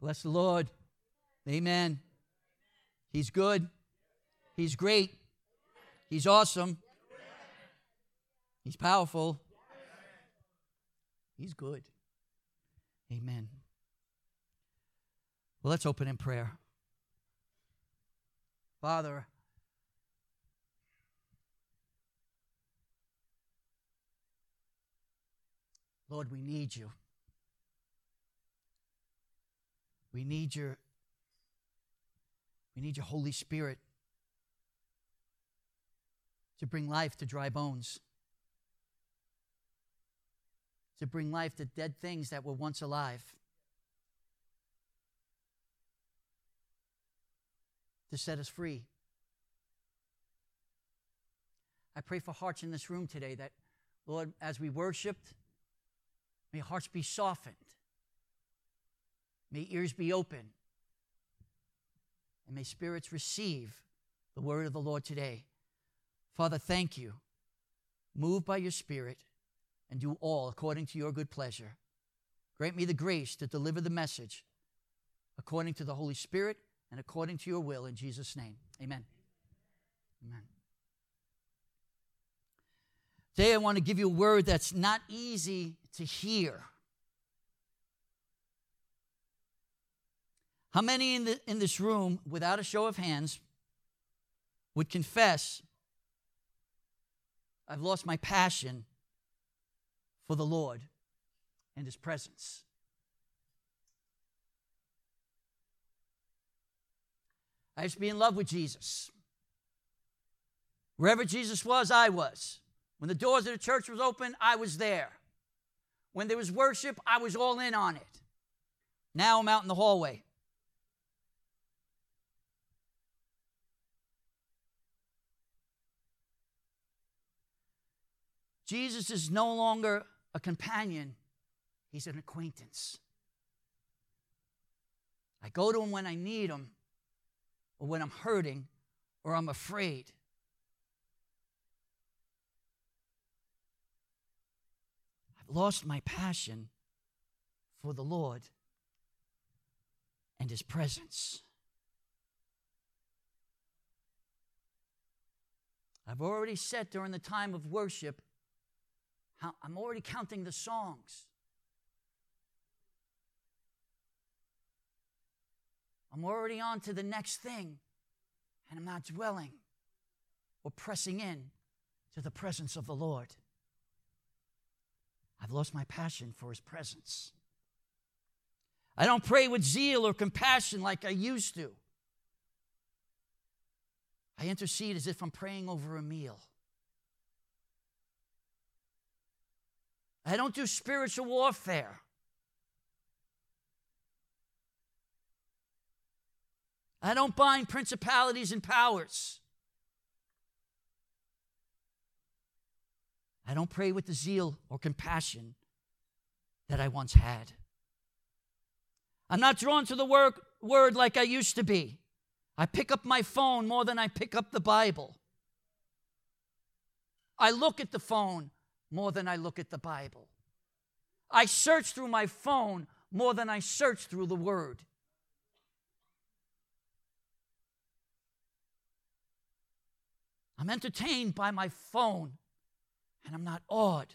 Bless the Lord. Amen. He's good. He's great. He's awesome. He's powerful. He's good. Amen. Well, let's open in prayer. Father, Lord, we need you. We need your we need your Holy Spirit to bring life to dry bones. To bring life to dead things that were once alive. To set us free. I pray for hearts in this room today that, Lord, as we worshiped, may hearts be softened May ears be open. And may spirits receive the word of the Lord today. Father, thank you. Move by your Spirit and do all according to your good pleasure. Grant me the grace to deliver the message according to the Holy Spirit and according to your will in Jesus' name. Amen. Amen. Today, I want to give you a word that's not easy to hear. How many in, the, in this room, without a show of hands, would confess, I've lost my passion for the Lord and His presence? I used to be in love with Jesus. Wherever Jesus was, I was. When the doors of the church was open, I was there. When there was worship, I was all in on it. Now I'm out in the hallway. Jesus is no longer a companion, he's an acquaintance. I go to him when I need him, or when I'm hurting, or I'm afraid. I've lost my passion for the Lord and his presence. I've already said during the time of worship I'm already counting the songs. I'm already on to the next thing, and I'm not dwelling or pressing in to the presence of the Lord. I've lost my passion for His presence. I don't pray with zeal or compassion like I used to. I intercede as if I'm praying over a meal. I don't do spiritual warfare. I don't bind principalities and powers. I don't pray with the zeal or compassion that I once had. I'm not drawn to the word, word like I used to be. I pick up my phone more than I pick up the Bible. I look at the phone more than I look at the Bible. I search through my phone more than I search through the Word. I'm entertained by my phone, and I'm not awed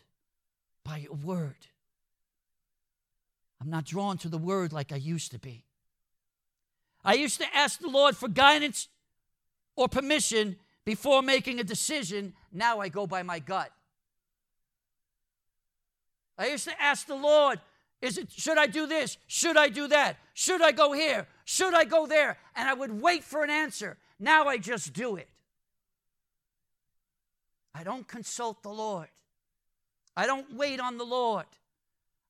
by your Word. I'm not drawn to the Word like I used to be. I used to ask the Lord for guidance or permission before making a decision. Now I go by my gut. I used to ask the Lord, is it should I do this? Should I do that? Should I go here? Should I go there? And I would wait for an answer. Now I just do it. I don't consult the Lord. I don't wait on the Lord.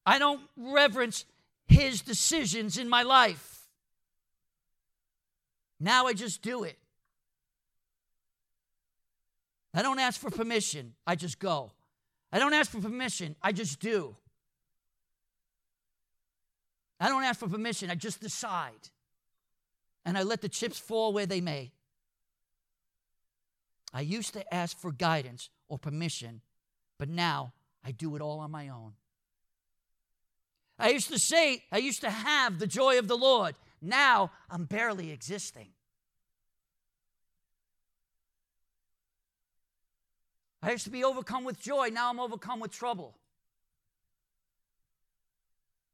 I don't reverence his decisions in my life. Now I just do it. I don't ask for permission, I just go. I don't ask for permission, I just do. I don't ask for permission, I just decide. And I let the chips fall where they may. I used to ask for guidance or permission, but now I do it all on my own. I used to say, I used to have the joy of the Lord. Now I'm barely existing. I used to be overcome with joy. Now I'm overcome with trouble,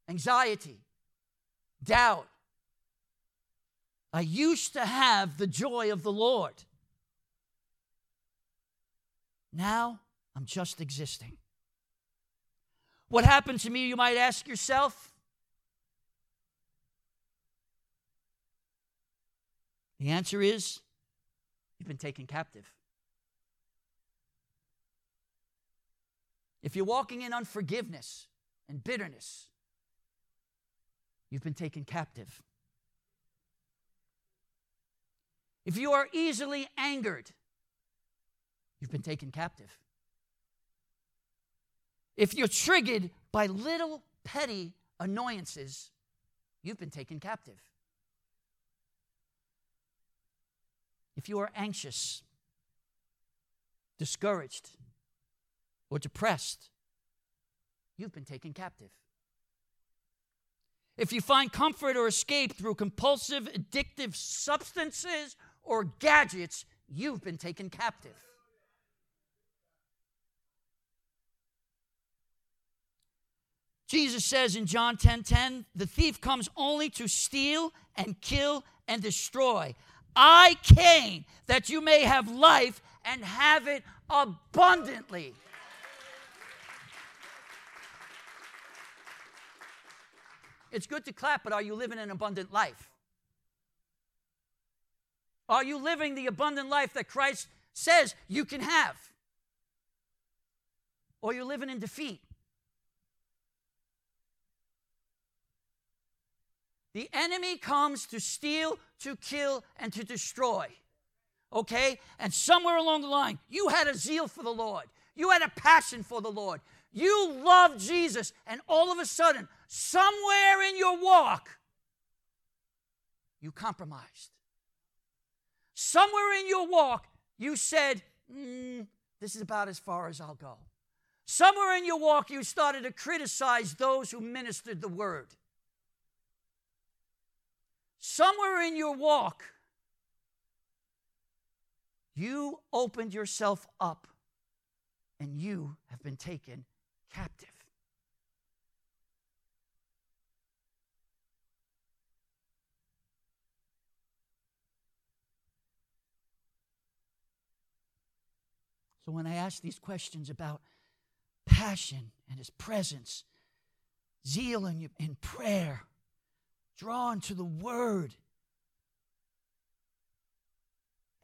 anxiety, doubt. I used to have the joy of the Lord. Now I'm just existing. What happened to me, you might ask yourself? The answer is you've been taken captive. If you're walking in unforgiveness and bitterness, you've been taken captive. If you are easily angered, you've been taken captive. If you're triggered by little petty annoyances, you've been taken captive. If you are anxious, discouraged, or depressed, you've been taken captive. If you find comfort or escape through compulsive, addictive substances or gadgets, you've been taken captive. Jesus says in John 10:10, 10, 10, the thief comes only to steal and kill and destroy. I came that you may have life and have it abundantly. It's good to clap, but are you living an abundant life? Are you living the abundant life that Christ says you can have? Or you're living in defeat? The enemy comes to steal, to kill, and to destroy. Okay? And somewhere along the line, you had a zeal for the Lord. You had a passion for the Lord. You loved Jesus. And all of a sudden, somewhere in your walk, you compromised. Somewhere in your walk, you said, mm, This is about as far as I'll go. Somewhere in your walk, you started to criticize those who ministered the word. Somewhere in your walk, you opened yourself up and you have been taken captive. So when I ask these questions about passion and his presence, zeal in, in prayer, drawn to the Word,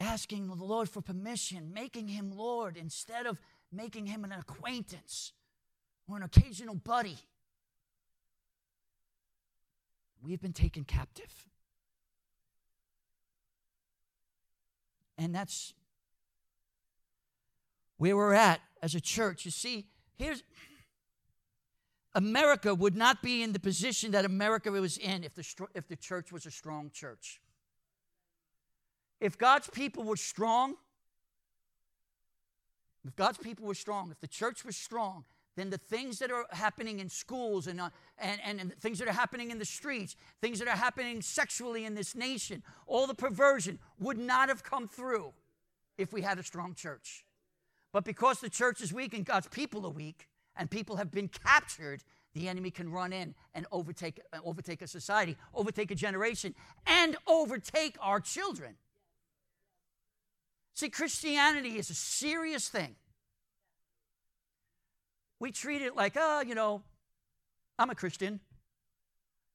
asking the Lord for permission, making Him Lord instead of making Him an acquaintance or an occasional buddy. We've been taken captive. And that's where we're at as a church. You see, here's America would not be in the position that America was in if the, if the church was a strong church. If God's people were strong, if God's people were strong, if the church was strong, then the things that are happening in schools and, uh, and, and, and, things that are happening in the streets, things that are happening sexually in this nation, all the perversion would not have come through if we had a strong church. But because the church is weak and God's people are weak, and people have been captured, the enemy can run in and overtake, overtake a society, overtake a generation, and overtake our children. See, Christianity is a serious thing. We treat it like, oh, you know, I'm a Christian.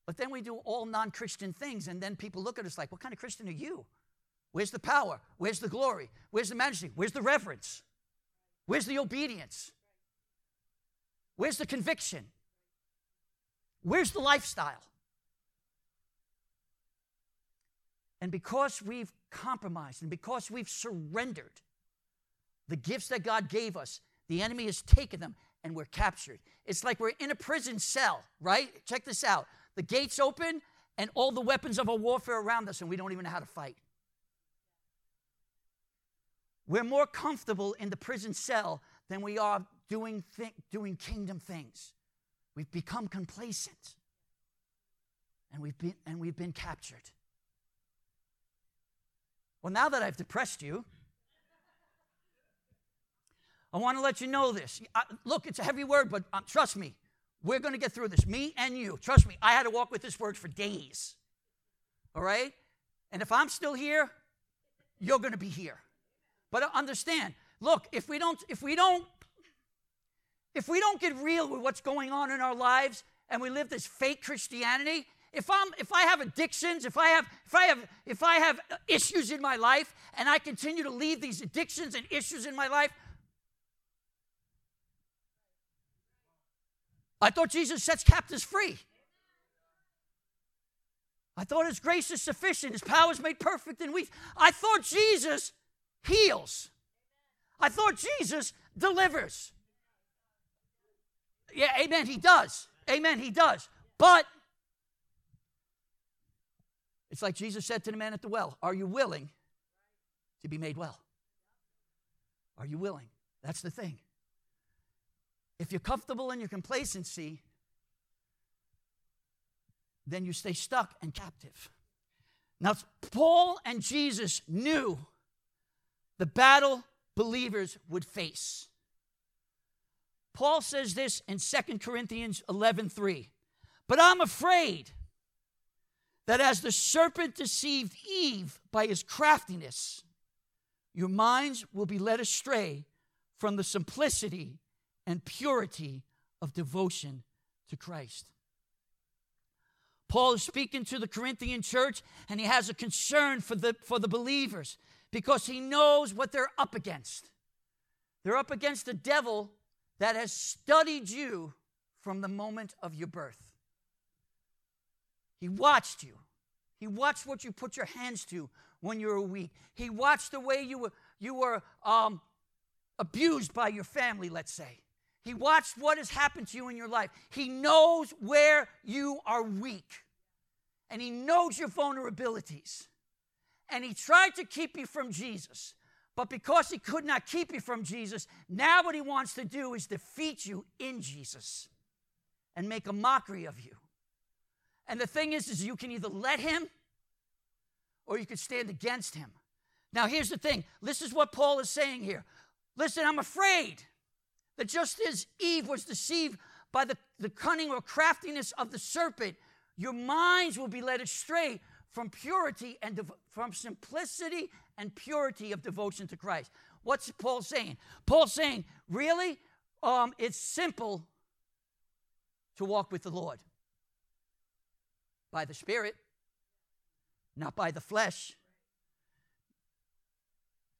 But then we do all non Christian things, and then people look at us like, what kind of Christian are you? Where's the power? Where's the glory? Where's the majesty? Where's the reverence? Where's the obedience? Where's the conviction? Where's the lifestyle? And because we've compromised and because we've surrendered the gifts that God gave us, the enemy has taken them and we're captured. It's like we're in a prison cell, right? Check this out. The gates open and all the weapons of our warfare around us, and we don't even know how to fight. We're more comfortable in the prison cell than we are doing, doing kingdom things. We've become complacent. And we've been, and we've been captured. Well, now that I've depressed you, I want to let you know this. I, look, it's a heavy word, but um, trust me, we're going to get through this. Me and you. Trust me, I had to walk with this word for days. All right? And if I'm still here, you're going to be here. But understand, look, if we don't if we don't if we don't get real with what's going on in our lives and we live this fake Christianity, if I'm if I have addictions, if I have if I have if I have issues in my life and I continue to leave these addictions and issues in my life, I thought Jesus sets captives free. I thought his grace is sufficient, his power is made perfect in weak. I thought Jesus heals. I thought Jesus delivers. Yeah, amen, he does. Amen, he does. But it's like Jesus said to the man at the well Are you willing to be made well? Are you willing? That's the thing. If you're comfortable in your complacency, then you stay stuck and captive. Now, Paul and Jesus knew the battle believers would face. Paul says this in 2 Corinthians 11:3. But I'm afraid that as the serpent deceived Eve by his craftiness, your minds will be led astray from the simplicity and purity of devotion to Christ. Paul is speaking to the Corinthian church and he has a concern for the, for the believers because he knows what they're up against. They're up against a devil that has studied you from the moment of your birth. He watched you. He watched what you put your hands to when you were weak. He watched the way you were, you were um, abused by your family, let's say. He watched what has happened to you in your life. He knows where you are weak. And he knows your vulnerabilities. And he tried to keep you from Jesus. But because he could not keep you from Jesus, now what he wants to do is defeat you in Jesus and make a mockery of you. And the thing is, is you can either let him or you can stand against him. Now, here's the thing. This is what Paul is saying here. Listen, I'm afraid that just as Eve was deceived by the, the cunning or craftiness of the serpent, your minds will be led astray from purity and dev- from simplicity and purity of devotion to Christ. What's Paul saying? Paul saying, really, um, it's simple to walk with the Lord by the Spirit, not by the flesh.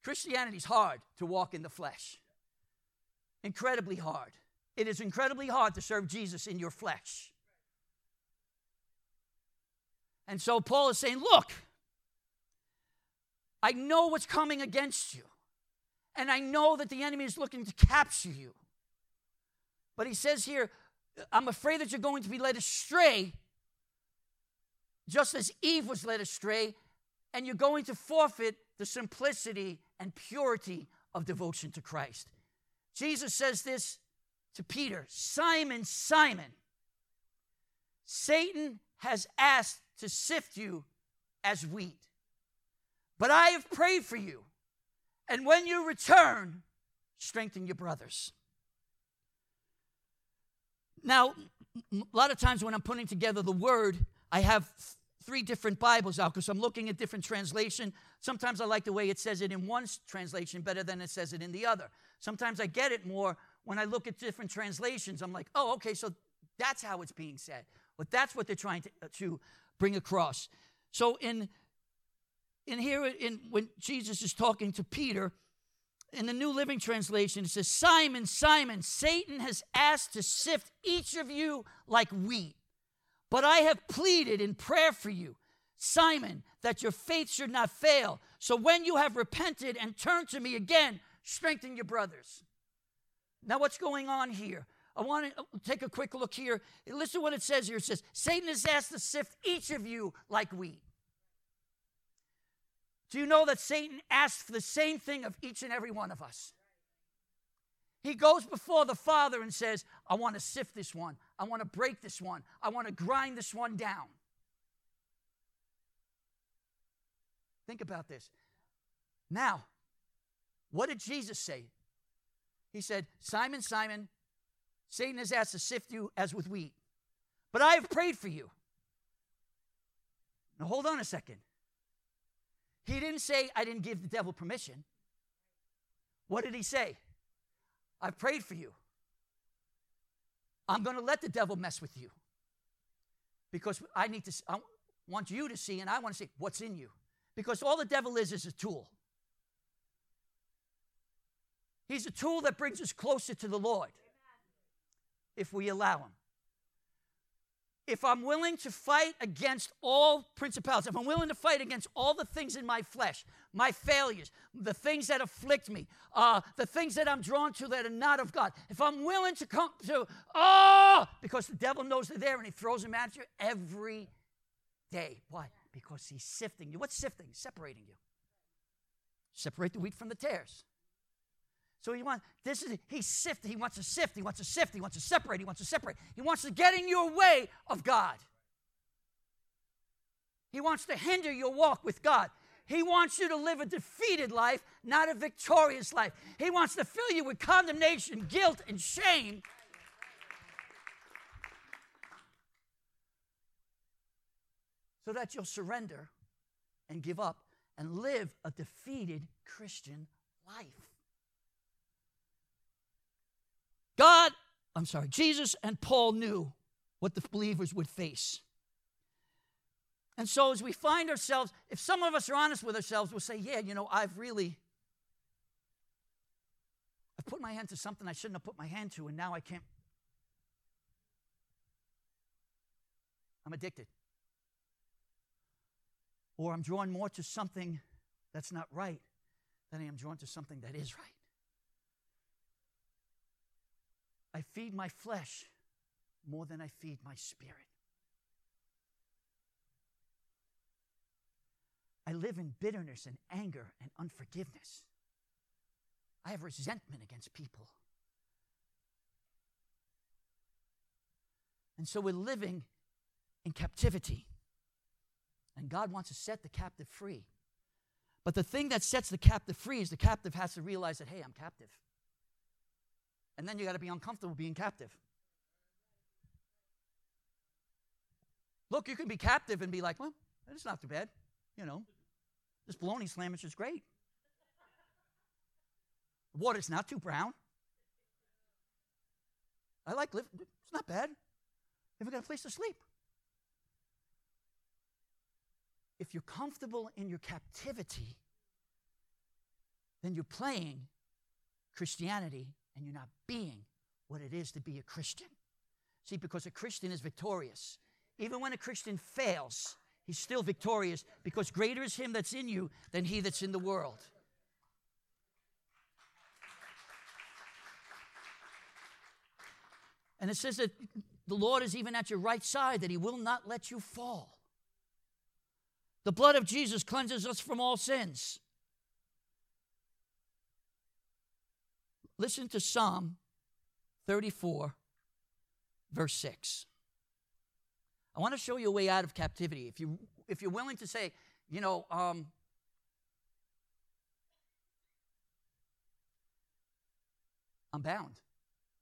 Christianity's hard to walk in the flesh. Incredibly hard. It is incredibly hard to serve Jesus in your flesh. And so Paul is saying, Look, I know what's coming against you, and I know that the enemy is looking to capture you. But he says here, I'm afraid that you're going to be led astray, just as Eve was led astray, and you're going to forfeit the simplicity and purity of devotion to Christ. Jesus says this to Peter Simon, Simon, Satan has asked to sift you as wheat. But I have prayed for you. And when you return, strengthen your brothers. Now, a lot of times when I'm putting together the word, I have three different Bibles out because I'm looking at different translation. Sometimes I like the way it says it in one translation better than it says it in the other. Sometimes I get it more when I look at different translations. I'm like, oh, okay, so that's how it's being said. But that's what they're trying to, uh, to bring across. So in in here in when Jesus is talking to Peter in the New Living Translation it says Simon Simon Satan has asked to sift each of you like wheat but I have pleaded in prayer for you Simon that your faith should not fail. So when you have repented and turned to me again strengthen your brothers. Now what's going on here I want to uh, take a quick look here. Listen to what it says here. It says, Satan is asked to sift each of you like wheat. Do you know that Satan asks for the same thing of each and every one of us? He goes before the Father and says, I want to sift this one. I I want to break this one. I want to grind this one down. Think about this. Now, what did Jesus say? He said, Simon, Simon, Satan has asked to sift you as with wheat, but I have prayed for you. Now, hold on a second. He didn't say, I didn't give the devil permission. What did he say? I've prayed for you. I'm going to let the devil mess with you because I need to, I want you to see, and I want to see what's in you. Because all the devil is is a tool. He's a tool that brings us closer to the Lord if we allow him if I'm willing to fight against all principalities, if I'm willing to fight against all the things in my flesh, my failures, the things that afflict me, uh, the things that I'm drawn to that are not of God, if I'm willing to come to, oh, because the devil knows they're there and he throws them at you every day. Why? Because he's sifting you. What's sifting? Separating you. Separate the wheat from the tares. So he wants this is he sift, he wants to sift, he wants to sift, he wants to separate, he wants to separate. He wants to get in your way of God. He wants to hinder your walk with God. He wants you to live a defeated life, not a victorious life. He wants to fill you with condemnation, guilt, and shame. So that you'll surrender and give up and live a defeated Christian life. God, I'm sorry, Jesus and Paul knew what the believers would face. And so, as we find ourselves, if some of us are honest with ourselves, we'll say, Yeah, you know, I've really, I've put my hand to something I shouldn't have put my hand to, and now I can't. I'm addicted. Or I'm drawn more to something that's not right than I am drawn to something that is right. I feed my flesh more than I feed my spirit. I live in bitterness and anger and unforgiveness. I have resentment against people. And so we're living in captivity. And God wants to set the captive free. But the thing that sets the captive free is the captive has to realize that, hey, I'm captive. And then you got to be uncomfortable being captive. Look, you can be captive and be like, well, it's not too bad. You know, this bologna sandwich is great. The water's not too brown. I like living. It's not bad. If we got a place to sleep. If you're comfortable in your captivity, then you're playing Christianity and you're not being what it is to be a Christian. See, because a Christian is victorious. Even when a Christian fails, he's still victorious because greater is him that's in you than he that's in the world. And it says that the Lord is even at your right side, that he will not let you fall. The blood of Jesus cleanses us from all sins. Listen to Psalm 34, verse 6. I want to show you a way out of captivity. If, you, if you're willing to say, you know, um, I'm bound.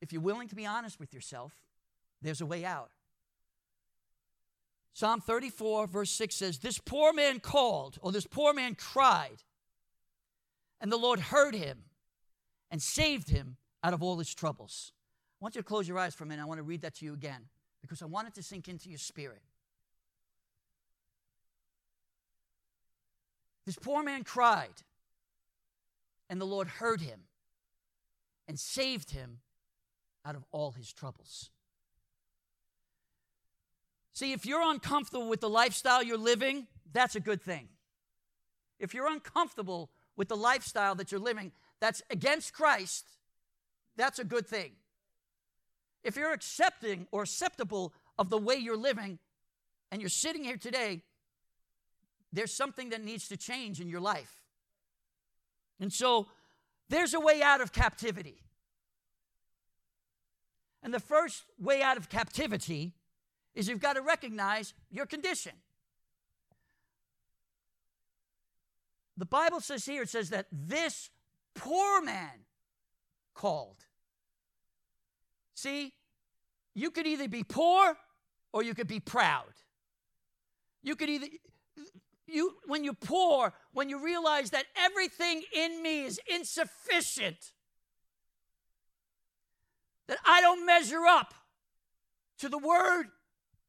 If you're willing to be honest with yourself, there's a way out. Psalm 34, verse 6 says, This poor man called, or this poor man cried, and the Lord heard him and saved him out of all his troubles. I want you to close your eyes for a minute. I want to read that to you again because I want it to sink into your spirit. This poor man cried, and the Lord heard him and saved him out of all his troubles. See, if you're uncomfortable with the lifestyle you're living, that's a good thing. If you're uncomfortable with the lifestyle that you're living, that's against Christ, that's a good thing. If you're accepting or acceptable of the way you're living and you're sitting here today, there's something that needs to change in your life. And so there's a way out of captivity. And the first way out of captivity is you've got to recognize your condition. The Bible says here, it says that this poor man called. See, you could either be poor or you could be proud. You could either, you, when you're poor, when you realize that everything in me is insufficient, that I don't measure up to the word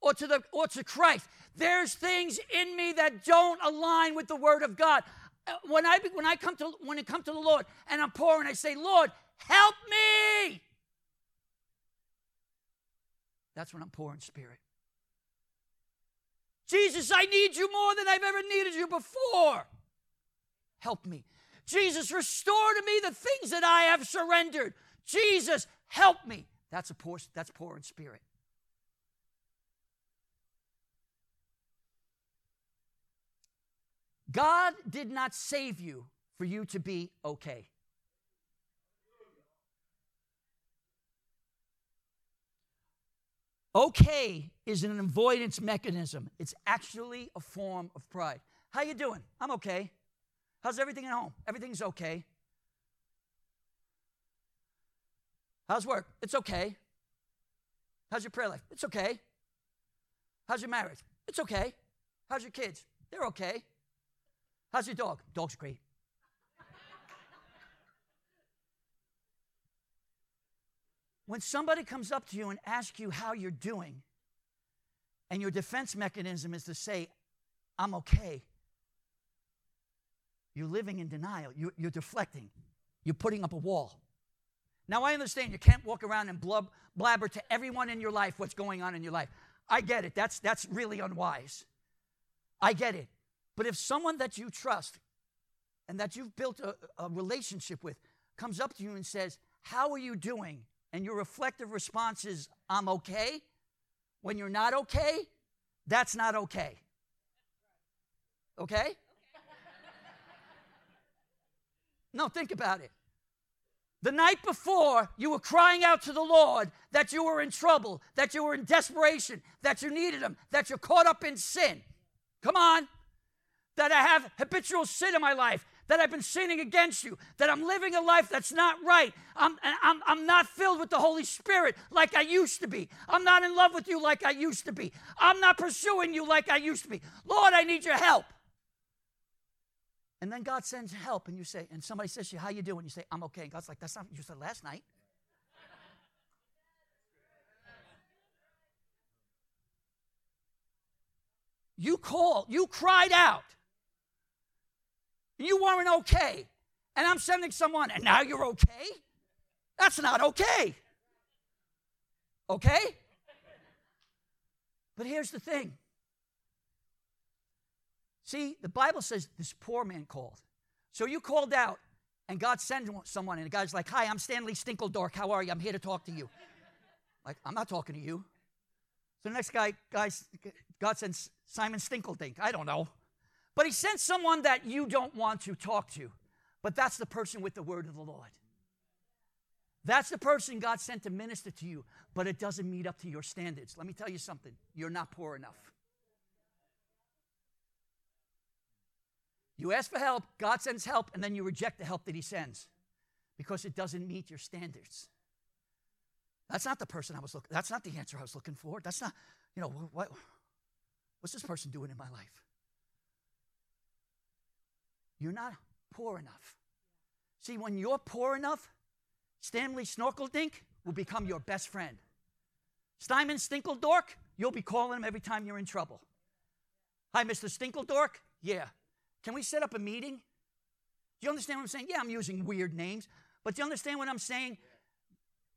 or to the or to Christ. There's things in me that don't align with the word of God. Uh, when I when I come to when I come to the Lord and I'm poor and I say, "Lord, help me." That's when I'm poor in spirit. Jesus, I need you more than I've ever needed you before. Help me. Jesus, restore to me the things that I have surrendered. Jesus, help me. That's a poor, that's poor in spirit. God did not save you for you to be okay. Okay is an avoidance mechanism. It's actually a form of pride. How you doing? I'm okay. How's everything at home? Everything's okay. How's work? It's okay. How's your prayer life? It's okay. How's your marriage? It's okay. How's your kids? They're okay. How's your dog? Dog's great. When somebody comes up to you and asks you how you're doing, and your defense mechanism is to say, I'm okay, you're living in denial. You're, you're deflecting. You're putting up a wall. Now, I understand you can't walk around and blub, blabber to everyone in your life what's going on in your life. I get it. That's, that's really unwise. I get it. But if someone that you trust and that you've built a, a relationship with comes up to you and says, How are you doing? and your reflective response is, I'm okay, when you're not okay, that's not okay. Okay? No, think about it. The night before, you were crying out to the Lord that you were in trouble, that you were in desperation, that you needed Him, that you're caught up in sin. Come on. That I have habitual sin in my life, that I've been sinning against you, that I'm living a life that's not right. I'm, I'm, I'm not filled with the Holy Spirit like I used to be. I'm not in love with you like I used to be. I'm not pursuing you like I used to be. Lord, I need your help. And then God sends help, and you say, and somebody says to you, How you doing? You say, I'm okay. And God's like, That's not what you said last night. You called, you cried out. You weren't okay. And I'm sending someone, and now you're okay? That's not okay. Okay? But here's the thing. See, the Bible says this poor man called. So you called out, and God sends someone, and the guy's like, Hi, I'm Stanley Stinkledork. How are you? I'm here to talk to you. Like, I'm not talking to you. So the next guy, guys, God sends Simon Stinkledink. I don't know. But he sent someone that you don't want to talk to. But that's the person with the word of the Lord. That's the person God sent to minister to you, but it doesn't meet up to your standards. Let me tell you something you're not poor enough. You ask for help, God sends help, and then you reject the help that He sends because it doesn't meet your standards. That's not the person I was looking. That's not the answer I was looking for. That's not, you know, what, what's this person doing in my life? You're not poor enough. See, when you're poor enough, Stanley Snorkeldink will become your best friend. Simon Stinkledork, you'll be calling him every time you're in trouble. Hi, Mr. Stinkledork. Yeah. Can we set up a meeting? Do you understand what I'm saying? Yeah, I'm using weird names, but do you understand what I'm saying?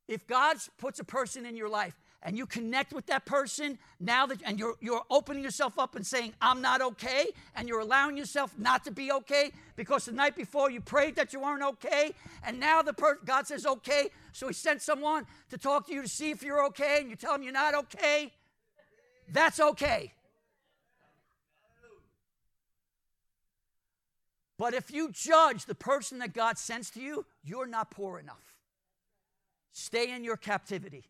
If God puts a person in your life and you connect with that person now that and you're you're opening yourself up and saying I'm not okay and you're allowing yourself not to be okay because the night before you prayed that you weren't okay and now the per- God says okay so he sent someone to talk to you to see if you're okay and you tell him you're not okay that's okay But if you judge the person that God sends to you, you're not poor enough. Stay in your captivity.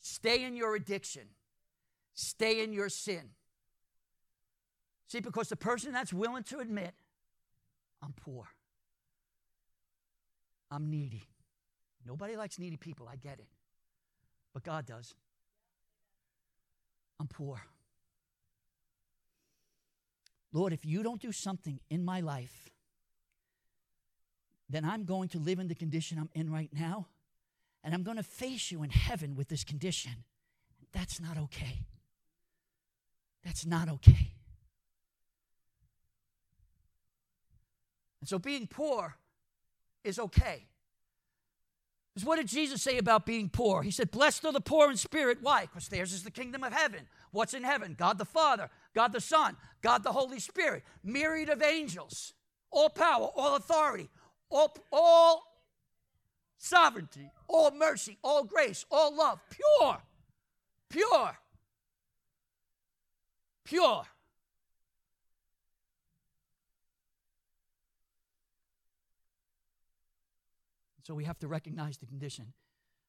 Stay in your addiction. Stay in your sin. See, because the person that's willing to admit, I'm poor, I'm needy. Nobody likes needy people, I get it. But God does. I'm poor. Lord, if you don't do something in my life, then I'm going to live in the condition I'm in right now, and I'm going to face you in heaven with this condition. That's not okay. That's not okay. And so being poor is okay. Because what did Jesus say about being poor? He said, Blessed are the poor in spirit. Why? Because theirs is the kingdom of heaven. What's in heaven? God the Father, God the Son, God the Holy Spirit, myriad of angels, all power, all authority, all, all sovereignty, all mercy, all grace, all love, pure, pure, pure. So we have to recognize the condition.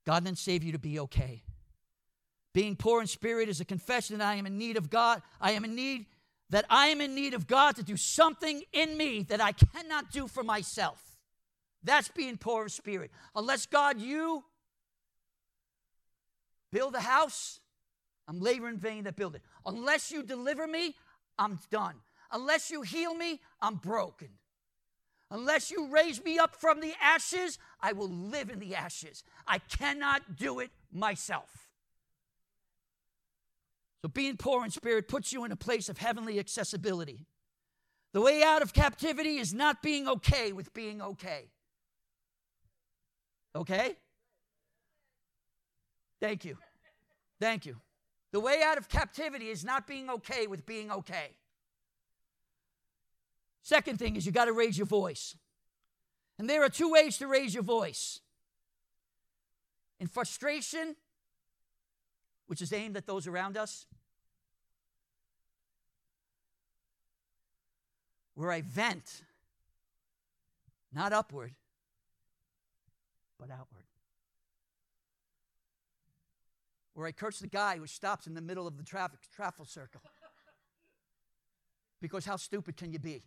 God didn't save you to be okay. Being poor in spirit is a confession that I am in need of God. I am in need, that I am in need of God to do something in me that I cannot do for myself. That's being poor in spirit. Unless God, you build a house, I'm laboring in vain that build it. Unless you deliver me, I'm done. Unless you heal me, I'm broken. Unless you raise me up from the ashes, I will live in the ashes. I cannot do it myself. So, being poor in spirit puts you in a place of heavenly accessibility. The way out of captivity is not being okay with being okay. Okay? Thank you. Thank you. The way out of captivity is not being okay with being okay. Second thing is you got to raise your voice. And there are two ways to raise your voice in frustration, which is aimed at those around us, where I vent, not upward, but outward. Where I curse the guy who stops in the middle of the traffic, traffic circle. Because how stupid can you be?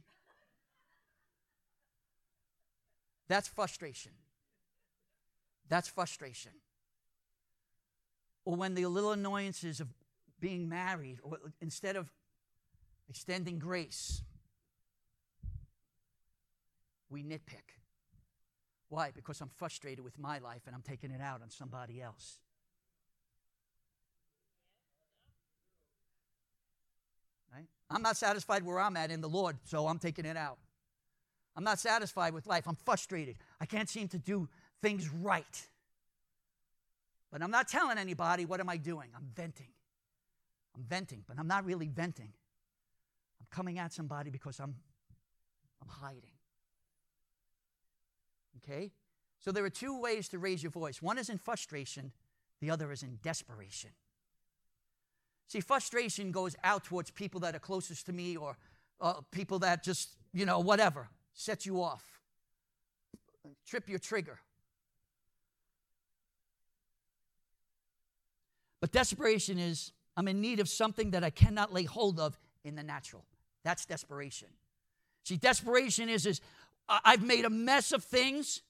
That's frustration. That's frustration. Or when the little annoyances of being married, or instead of extending grace, we nitpick. Why? Because I'm frustrated with my life and I'm taking it out on somebody else. Right? I'm not satisfied where I'm at in the Lord, so I'm taking it out. I'm not satisfied with life. I'm frustrated. I can't seem to do things right. But I'm not telling anybody what am I doing. I'm venting. I'm venting, but I'm not really venting. I'm coming at somebody because I'm I'm hiding. Okay? So there are two ways to raise your voice. One is in frustration, the other is in desperation. See, frustration goes out towards people that are closest to me or uh, people that just, you know, whatever set you off, trip your trigger. But desperation is I'm in need of something that I cannot lay hold of in the natural. That's desperation. See, desperation is, is I've made a mess of things,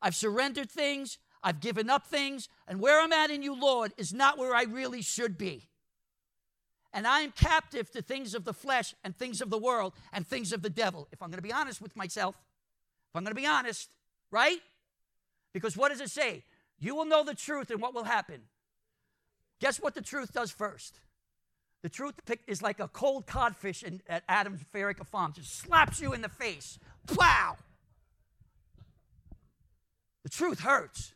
I've surrendered things, I've given up things, and where I'm at in you, Lord, is not where I really should be and I am captive to things of the flesh and things of the world and things of the devil. If I'm going to be honest with myself, if I'm going to be honest, right? Because what does it say? You will know the truth and what will happen. Guess what the truth does first? The truth is like a cold codfish in, at Adams Fairacre Farm, just slaps you in the face. Wow! The truth hurts.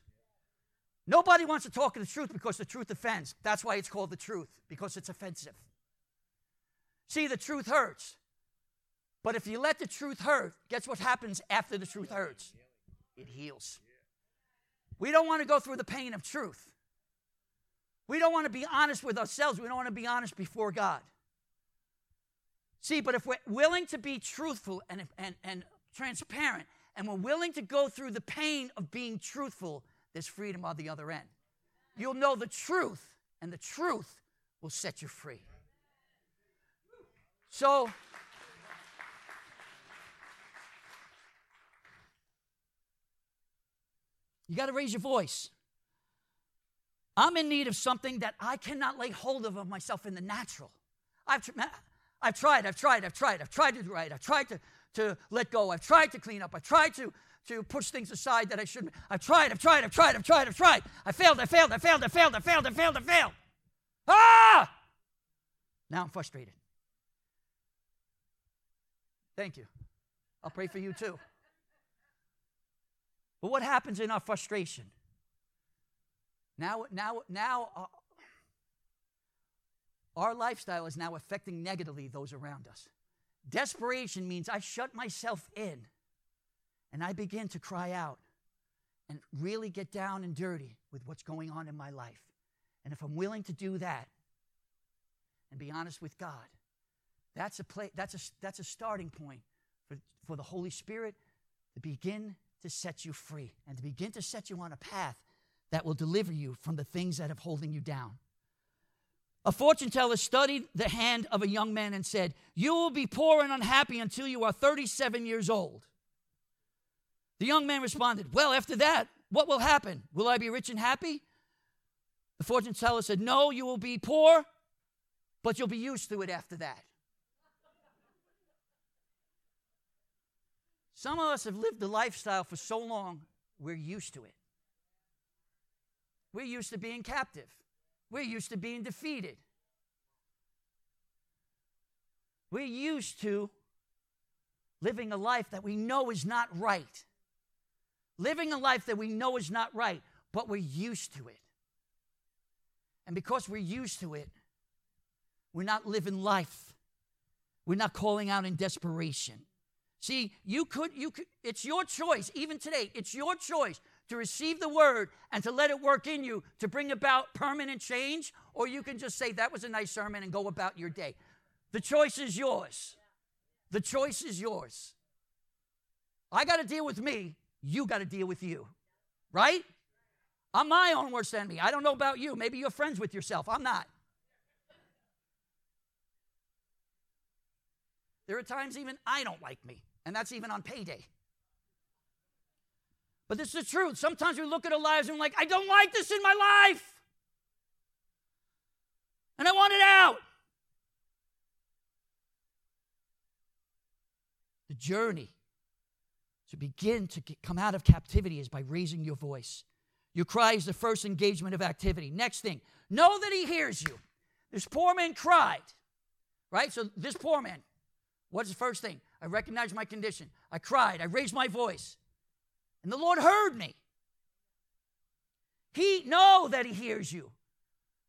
Nobody wants to talk the truth because the truth offends. That's why it's called the truth, because it's offensive. See, the truth hurts. But if you let the truth hurt, guess what happens after the truth hurts? It heals. We don't want to go through the pain of truth. We don't want to be honest with ourselves. We don't want to be honest before God. See, but if we're willing to be truthful and, and, and transparent, and we're willing to go through the pain of being truthful, there's freedom on the other end. You'll know the truth, and the truth will set you free. So, you got to raise your voice. I'm in need of something that I cannot lay hold of of myself in the natural. I've, I've tried, I've tried, I've tried, I've tried to do right, I've tried to, to let go, I've tried to clean up, I've tried to, to push things aside that I shouldn't. I've tried, I've tried, I've tried, I've tried, I've tried. I failed, I failed, I failed, I failed, I failed, I failed, I failed. Ah! Now I'm frustrated. Thank you. I'll pray for you too. But what happens in our frustration? Now, now, now, uh, our lifestyle is now affecting negatively those around us. Desperation means I shut myself in and I begin to cry out and really get down and dirty with what's going on in my life. And if I'm willing to do that and be honest with God, that's a, play, that's a, that's a starting point for, for the Holy Spirit to begin to set you free and to begin to set you on a path that will deliver you from the things that have holding you down. A fortune teller studied the hand of a young man and said, You will be poor and unhappy until you are 37 years old. The young man responded, Well, after that, what will happen? Will I be rich and happy? The fortune teller said, No, you will be poor, but you'll be used to it after that. Some of us have lived the lifestyle for so long, we're used to it. We're used to being captive. We're used to being defeated. We're used to living a life that we know is not right. Living a life that we know is not right, but we're used to it. And because we're used to it, we're not living life. We're not calling out in desperation. See, you could, you could, it's your choice, even today, it's your choice to receive the word and to let it work in you to bring about permanent change, or you can just say, that was a nice sermon and go about your day. The choice is yours. The choice is yours. I got to deal with me, you got to deal with you, right? I'm my own worst enemy. I don't know about you. Maybe you're friends with yourself. I'm not. There are times even I don't like me, and that's even on payday. But this is the truth. Sometimes we look at our lives and we're like, I don't like this in my life. And I want it out. The journey to begin to get, come out of captivity is by raising your voice. Your cry is the first engagement of activity. Next thing, know that he hears you. This poor man cried, right? So, this poor man, what's the first thing? I recognize my condition. I cried. I raised my voice. And the Lord heard me. He know that he hears you.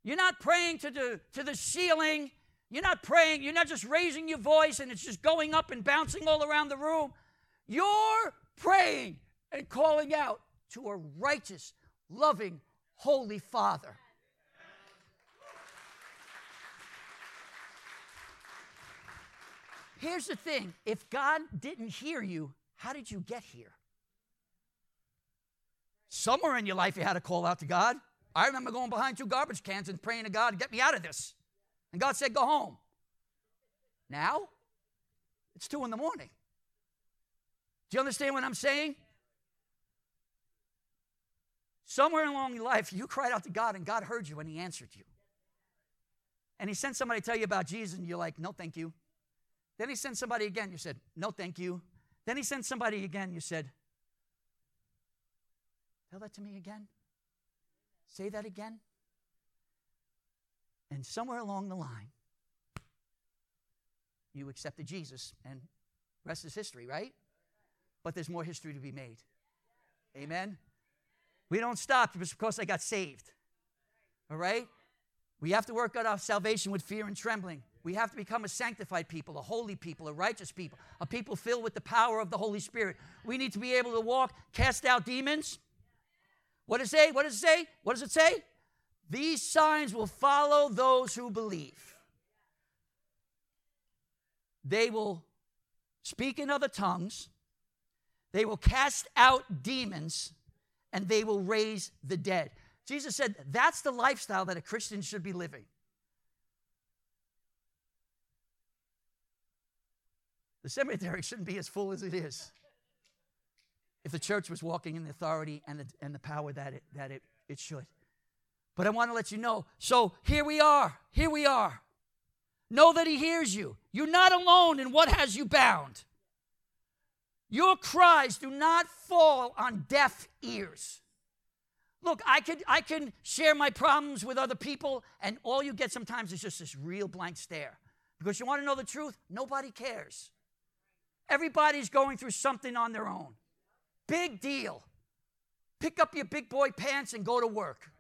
You're not praying to the, to the ceiling. You're not praying, you're not just raising your voice and it's just going up and bouncing all around the room. You're praying and calling out to a righteous, loving, holy Father. Here's the thing if God didn't hear you, how did you get here? Somewhere in your life, you had to call out to God. I remember going behind two garbage cans and praying to God get me out of this. And God said, Go home. Now, it's two in the morning. Do you understand what I'm saying? Somewhere along your life, you cried out to God and God heard you and He answered you. And He sent somebody to tell you about Jesus, and you're like, No, thank you. Then He sent somebody again, you said, No, thank you. Then He sent somebody again, you said, Tell that to me again. Say that again. And somewhere along the line, you accepted Jesus, and rest is history, right? But there's more history to be made. Amen? We don't stop just because I got saved. All right? We have to work out our salvation with fear and trembling. We have to become a sanctified people, a holy people, a righteous people, a people filled with the power of the Holy Spirit. We need to be able to walk, cast out demons, what does it say? What does it say? What does it say? These signs will follow those who believe. They will speak in other tongues, they will cast out demons, and they will raise the dead. Jesus said that's the lifestyle that a Christian should be living. The cemetery shouldn't be as full as it is if the church was walking in the authority and the, and the power that, it, that it, it should. But I want to let you know. So here we are. Here we are. Know that He hears you. You're not alone in what has you bound. Your cries do not fall on deaf ears. Look, I could I can share my problems with other people, and all you get sometimes is just this real blank stare. Because you want to know the truth? Nobody cares. Everybody's going through something on their own. Big deal. Pick up your big boy pants and go to work.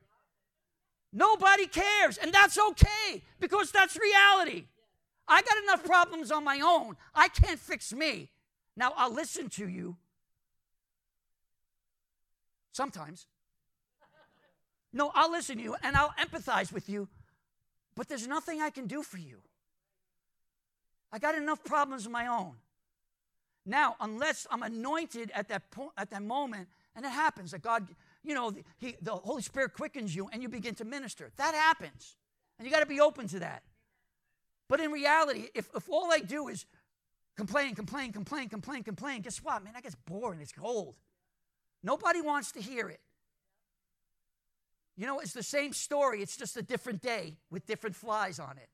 Nobody cares, and that's okay because that's reality. I got enough problems on my own. I can't fix me. Now, I'll listen to you sometimes. No, I'll listen to you and I'll empathize with you, but there's nothing I can do for you. I got enough problems of my own. Now, unless I'm anointed at that point, at that moment, and it happens that God, you know, he, the Holy Spirit quickens you and you begin to minister. That happens. And you got to be open to that. But in reality, if, if all I do is complain, complain, complain, complain, complain, guess what, man? That gets boring. It's cold. Nobody wants to hear it. You know, it's the same story, it's just a different day with different flies on it.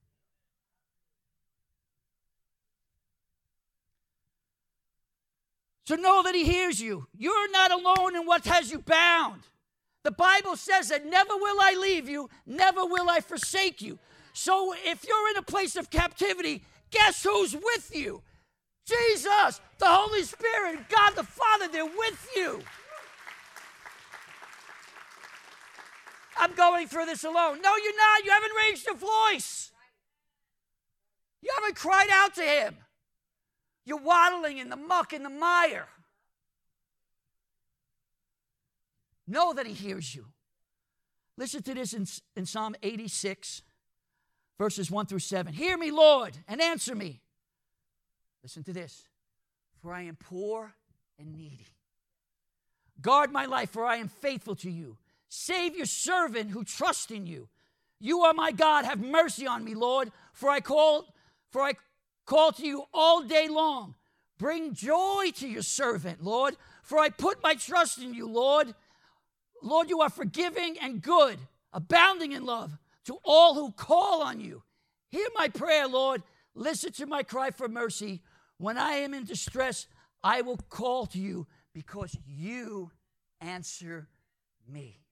So know that He hears you. You're not alone in what has you bound. The Bible says that never will I leave you, never will I forsake you. So if you're in a place of captivity, guess who's with you? Jesus, the Holy Spirit, God the Father, they're with you. I'm going through this alone. No, you're not. You haven't raised your voice. You haven't cried out to Him. You're waddling in the muck and the mire. Know that He hears you. Listen to this in, in Psalm 86, verses 1 through 7. Hear me, Lord, and answer me. Listen to this. For I am poor and needy. Guard my life, for I am faithful to you. Save your servant who trusts in you. You are my God. Have mercy on me, Lord, for I call, for I call to you all day long. Bring joy to your servant, Lord, for I put my trust in you, Lord. Lord, you are forgiving and good, abounding in love to all who call on you. Hear my prayer, Lord. Listen to my cry for mercy. When I am in distress, I will call to you because you answer me.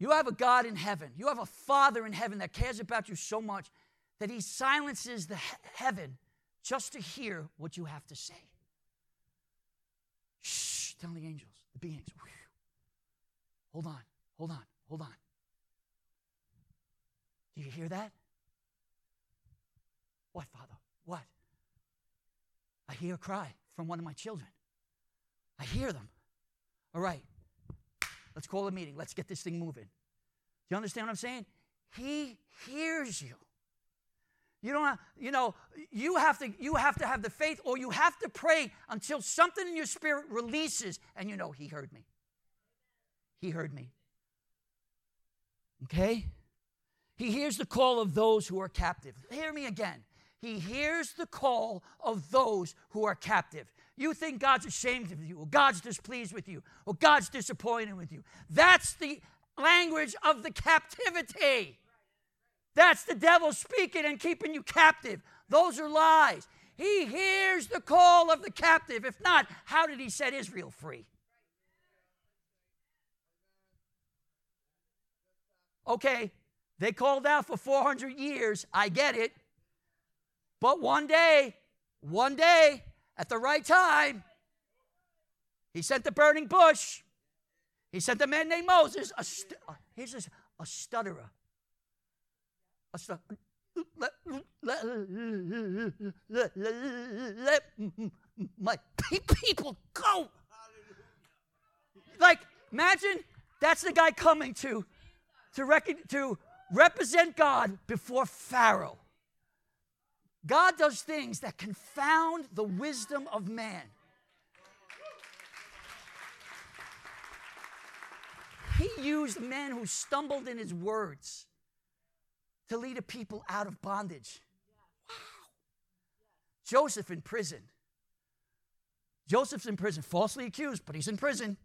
You have a God in heaven. You have a Father in heaven that cares about you so much that he silences the he- heaven just to hear what you have to say. Shh, tell the angels, the beings. Whew. Hold on, hold on, hold on. Do you hear that? What, Father? What? I hear a cry from one of my children. I hear them. All right, Let's call a meeting. Let's get this thing moving. You understand what I'm saying? He hears you. You don't have, you know, you have to you have to have the faith or you have to pray until something in your spirit releases and you know he heard me. He heard me. Okay? He hears the call of those who are captive. Hear me again. He hears the call of those who are captive. You think God's ashamed of you, or God's displeased with you, or God's disappointed with you. That's the language of the captivity. That's the devil speaking and keeping you captive. Those are lies. He hears the call of the captive. If not, how did he set Israel free? Okay, they called out for 400 years. I get it. But one day, one day, at the right time, he sent the burning bush. He sent a man named Moses. A uh, here's a, a stutterer. A my people go. Like, imagine that's the guy coming to to, rec- to represent God before Pharaoh. God does things that confound the wisdom of man. He used men who stumbled in his words to lead a people out of bondage. Wow. Joseph in prison. Joseph's in prison, falsely accused, but he's in prison.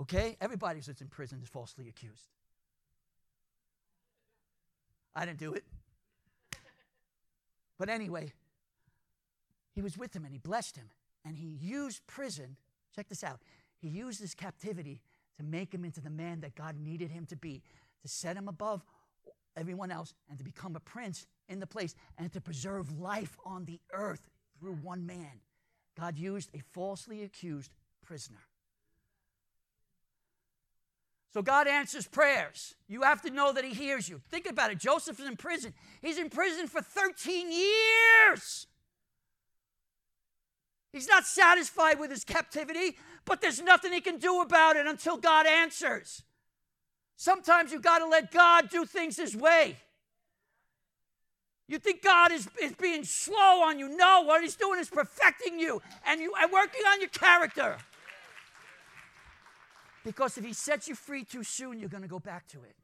Okay? Everybody that's in prison is falsely accused. I didn't do it. But anyway, he was with him and he blessed him. And he used prison, check this out, he used his captivity to make him into the man that God needed him to be, to set him above everyone else, and to become a prince in the place, and to preserve life on the earth through one man. God used a falsely accused prisoner. So God answers prayers. You have to know that He hears you. Think about it. Joseph is in prison. He's in prison for 13 years. He's not satisfied with his captivity, but there's nothing he can do about it until God answers. Sometimes you've got to let God do things his way. You think God is, is being slow on you. No, what he's doing is perfecting you and you and working on your character. Because if he sets you free too soon, you're going to go back to it.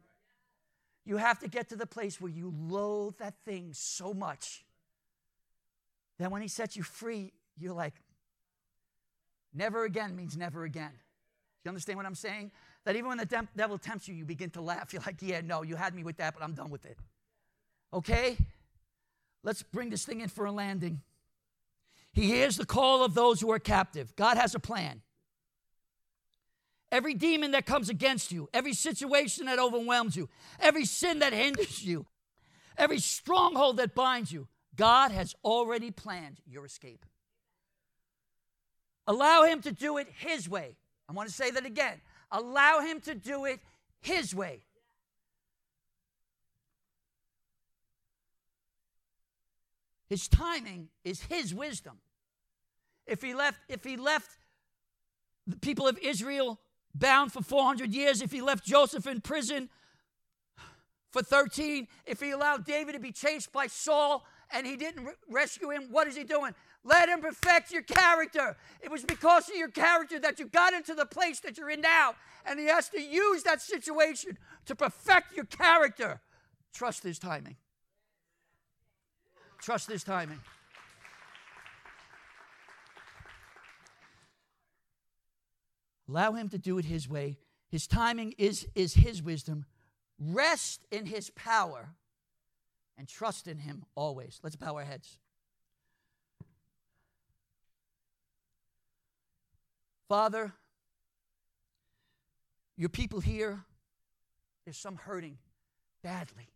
You have to get to the place where you loathe that thing so much that when he sets you free, you're like, never again means never again. You understand what I'm saying? That even when the devil tempts you, you begin to laugh. You're like, yeah, no, you had me with that, but I'm done with it. Okay? Let's bring this thing in for a landing. He hears the call of those who are captive. God has a plan. Every demon that comes against you, every situation that overwhelms you, every sin that hinders you, every stronghold that binds you, God has already planned your escape. Allow Him to do it His way. I want to say that again. Allow Him to do it His way. His timing is His wisdom. If He left, if He left the people of Israel bound for 400 years, if he left Joseph in prison for 13, if he allowed David to be chased by Saul and he didn't re- rescue him, what is he doing? Let him perfect your character. It was because of your character that you got into the place that you're in now. And he has to use that situation to perfect your character. Trust his timing. Trust his timing. Allow him to do it his way. His timing is, is his wisdom. Rest in his power and trust in him always. Let's bow our heads. Father, your people here, there's some hurting badly.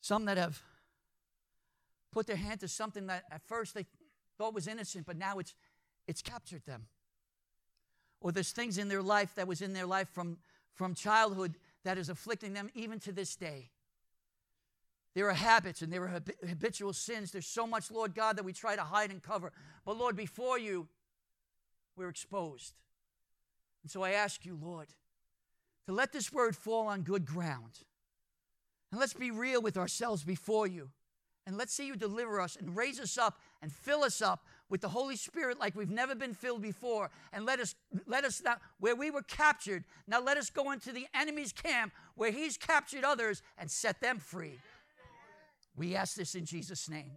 Some that have put their hand to something that at first they thought was innocent, but now it's, it's captured them or there's things in their life that was in their life from, from childhood that is afflicting them even to this day. There are habits and there are habitual sins. There's so much, Lord God, that we try to hide and cover. But Lord, before you, we're exposed. And so I ask you, Lord, to let this word fall on good ground. And let's be real with ourselves before you. And let's see you deliver us and raise us up and fill us up with the Holy Spirit like we've never been filled before. And let us, let us now, where we were captured, now let us go into the enemy's camp where he's captured others and set them free. We ask this in Jesus' name.